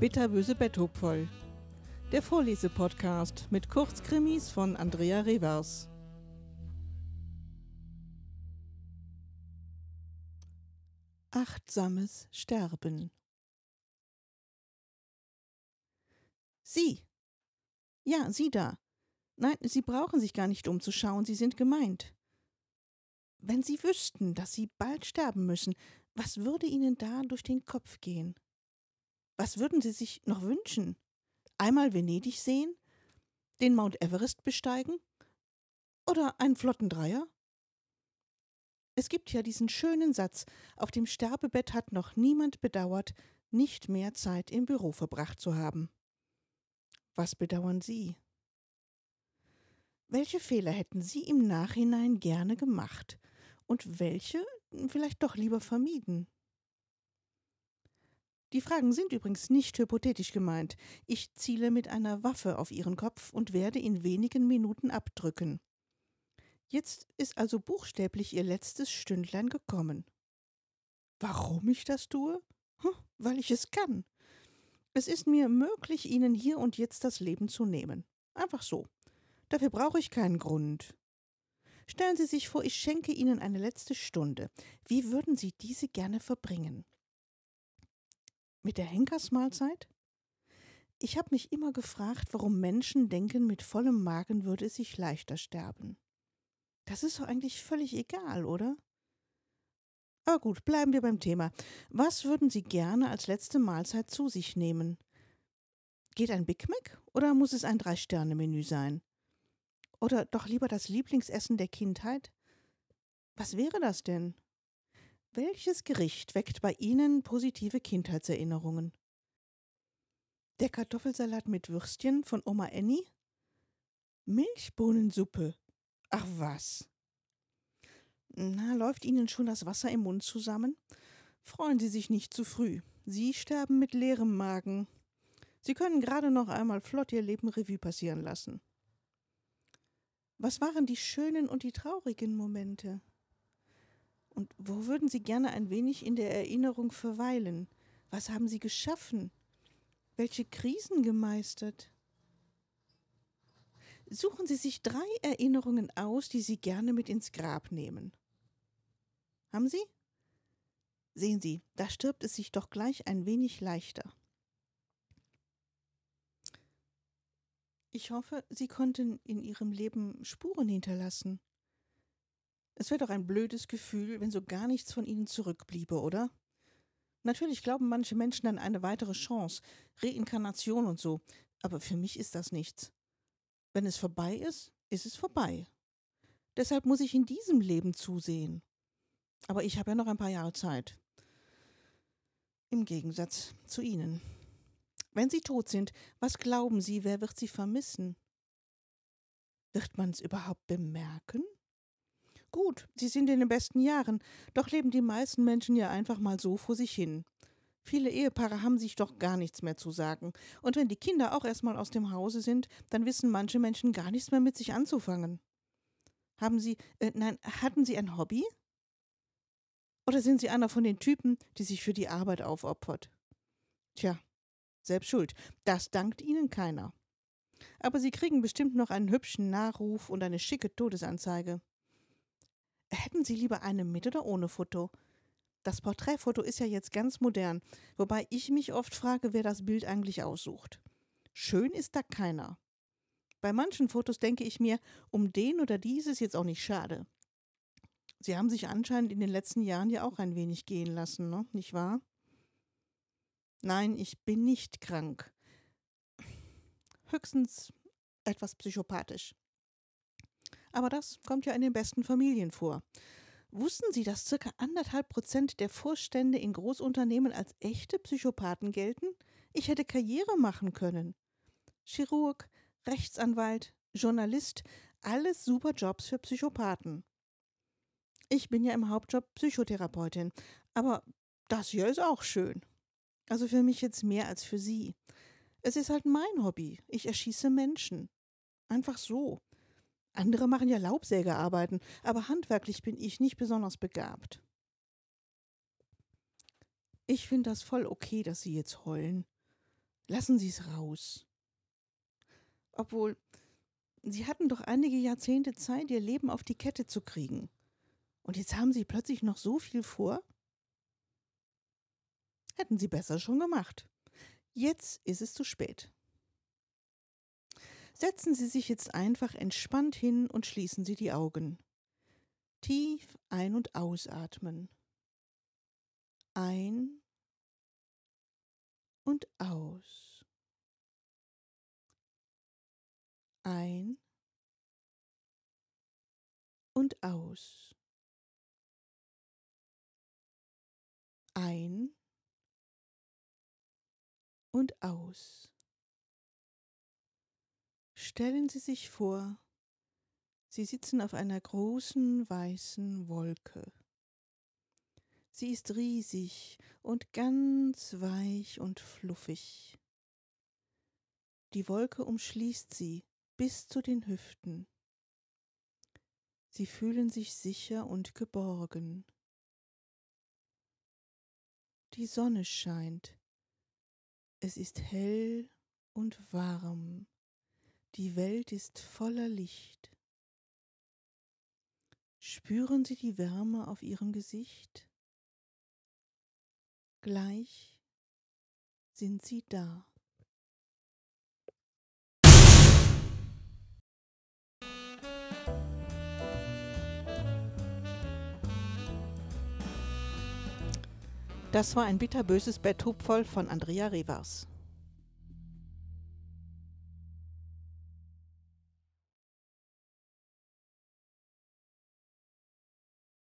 Bitterböse Betthupfoll. Der Vorlesepodcast mit Kurzkrimis von Andrea Revers. Achtsames Sterben. Sie. Ja, Sie da. Nein, Sie brauchen sich gar nicht umzuschauen, Sie sind gemeint. Wenn Sie wüssten, dass Sie bald sterben müssen, was würde Ihnen da durch den Kopf gehen? Was würden Sie sich noch wünschen? Einmal Venedig sehen? Den Mount Everest besteigen? Oder einen Flottendreier? Es gibt ja diesen schönen Satz, auf dem Sterbebett hat noch niemand bedauert, nicht mehr Zeit im Büro verbracht zu haben. Was bedauern Sie? Welche Fehler hätten Sie im Nachhinein gerne gemacht und welche vielleicht doch lieber vermieden? Die Fragen sind übrigens nicht hypothetisch gemeint. Ich ziele mit einer Waffe auf Ihren Kopf und werde in wenigen Minuten abdrücken. Jetzt ist also buchstäblich Ihr letztes Stündlein gekommen. Warum ich das tue? Hm, weil ich es kann. Es ist mir möglich, Ihnen hier und jetzt das Leben zu nehmen. Einfach so. Dafür brauche ich keinen Grund. Stellen Sie sich vor, ich schenke Ihnen eine letzte Stunde. Wie würden Sie diese gerne verbringen? Mit der Henkersmahlzeit? Ich habe mich immer gefragt, warum Menschen denken, mit vollem Magen würde es sich leichter sterben. Das ist doch eigentlich völlig egal, oder? Aber gut, bleiben wir beim Thema. Was würden Sie gerne als letzte Mahlzeit zu sich nehmen? Geht ein Big Mac oder muss es ein Drei-Sterne-Menü sein? Oder doch lieber das Lieblingsessen der Kindheit? Was wäre das denn? Welches Gericht weckt bei Ihnen positive Kindheitserinnerungen? Der Kartoffelsalat mit Würstchen von Oma Annie? Milchbohnensuppe. Ach was. Na, läuft Ihnen schon das Wasser im Mund zusammen? Freuen Sie sich nicht zu früh. Sie sterben mit leerem Magen. Sie können gerade noch einmal flott Ihr Leben Revue passieren lassen. Was waren die schönen und die traurigen Momente? Und wo würden Sie gerne ein wenig in der Erinnerung verweilen? Was haben Sie geschaffen? Welche Krisen gemeistert? Suchen Sie sich drei Erinnerungen aus, die Sie gerne mit ins Grab nehmen. Haben Sie? Sehen Sie, da stirbt es sich doch gleich ein wenig leichter. Ich hoffe, Sie konnten in Ihrem Leben Spuren hinterlassen. Es wäre doch ein blödes Gefühl, wenn so gar nichts von Ihnen zurückbliebe, oder? Natürlich glauben manche Menschen an eine weitere Chance, Reinkarnation und so, aber für mich ist das nichts. Wenn es vorbei ist, ist es vorbei. Deshalb muss ich in diesem Leben zusehen. Aber ich habe ja noch ein paar Jahre Zeit. Im Gegensatz zu Ihnen. Wenn Sie tot sind, was glauben Sie, wer wird Sie vermissen? Wird man es überhaupt bemerken? Gut, Sie sind in den besten Jahren, doch leben die meisten Menschen ja einfach mal so vor sich hin. Viele Ehepaare haben sich doch gar nichts mehr zu sagen. Und wenn die Kinder auch erstmal aus dem Hause sind, dann wissen manche Menschen gar nichts mehr mit sich anzufangen. Haben Sie, äh, nein, hatten Sie ein Hobby? Oder sind Sie einer von den Typen, die sich für die Arbeit aufopfert? Tja, selbst schuld. Das dankt Ihnen keiner. Aber Sie kriegen bestimmt noch einen hübschen Nachruf und eine schicke Todesanzeige. Hätten Sie lieber eine mit oder ohne Foto? Das Porträtfoto ist ja jetzt ganz modern, wobei ich mich oft frage, wer das Bild eigentlich aussucht. Schön ist da keiner. Bei manchen Fotos denke ich mir, um den oder die ist es jetzt auch nicht schade. Sie haben sich anscheinend in den letzten Jahren ja auch ein wenig gehen lassen, ne? nicht wahr? Nein, ich bin nicht krank. Höchstens etwas psychopathisch. Aber das kommt ja in den besten Familien vor. Wussten Sie, dass circa anderthalb Prozent der Vorstände in Großunternehmen als echte Psychopathen gelten? Ich hätte Karriere machen können. Chirurg, Rechtsanwalt, Journalist, alles super Jobs für Psychopathen. Ich bin ja im Hauptjob Psychotherapeutin, aber das hier ist auch schön. Also für mich jetzt mehr als für Sie. Es ist halt mein Hobby. Ich erschieße Menschen. Einfach so. Andere machen ja Laubsägearbeiten, aber handwerklich bin ich nicht besonders begabt. Ich finde das voll okay, dass Sie jetzt heulen. Lassen Sie es raus. Obwohl, Sie hatten doch einige Jahrzehnte Zeit, Ihr Leben auf die Kette zu kriegen. Und jetzt haben Sie plötzlich noch so viel vor? Hätten Sie besser schon gemacht. Jetzt ist es zu spät. Setzen Sie sich jetzt einfach entspannt hin und schließen Sie die Augen. Tief ein- und ausatmen. Ein und aus. Ein und aus. Ein und aus. Stellen Sie sich vor, Sie sitzen auf einer großen weißen Wolke. Sie ist riesig und ganz weich und fluffig. Die Wolke umschließt sie bis zu den Hüften. Sie fühlen sich sicher und geborgen. Die Sonne scheint. Es ist hell und warm. Die Welt ist voller Licht. Spüren Sie die Wärme auf Ihrem Gesicht? Gleich sind Sie da. Das war ein bitterböses Betthub voll von Andrea Revers.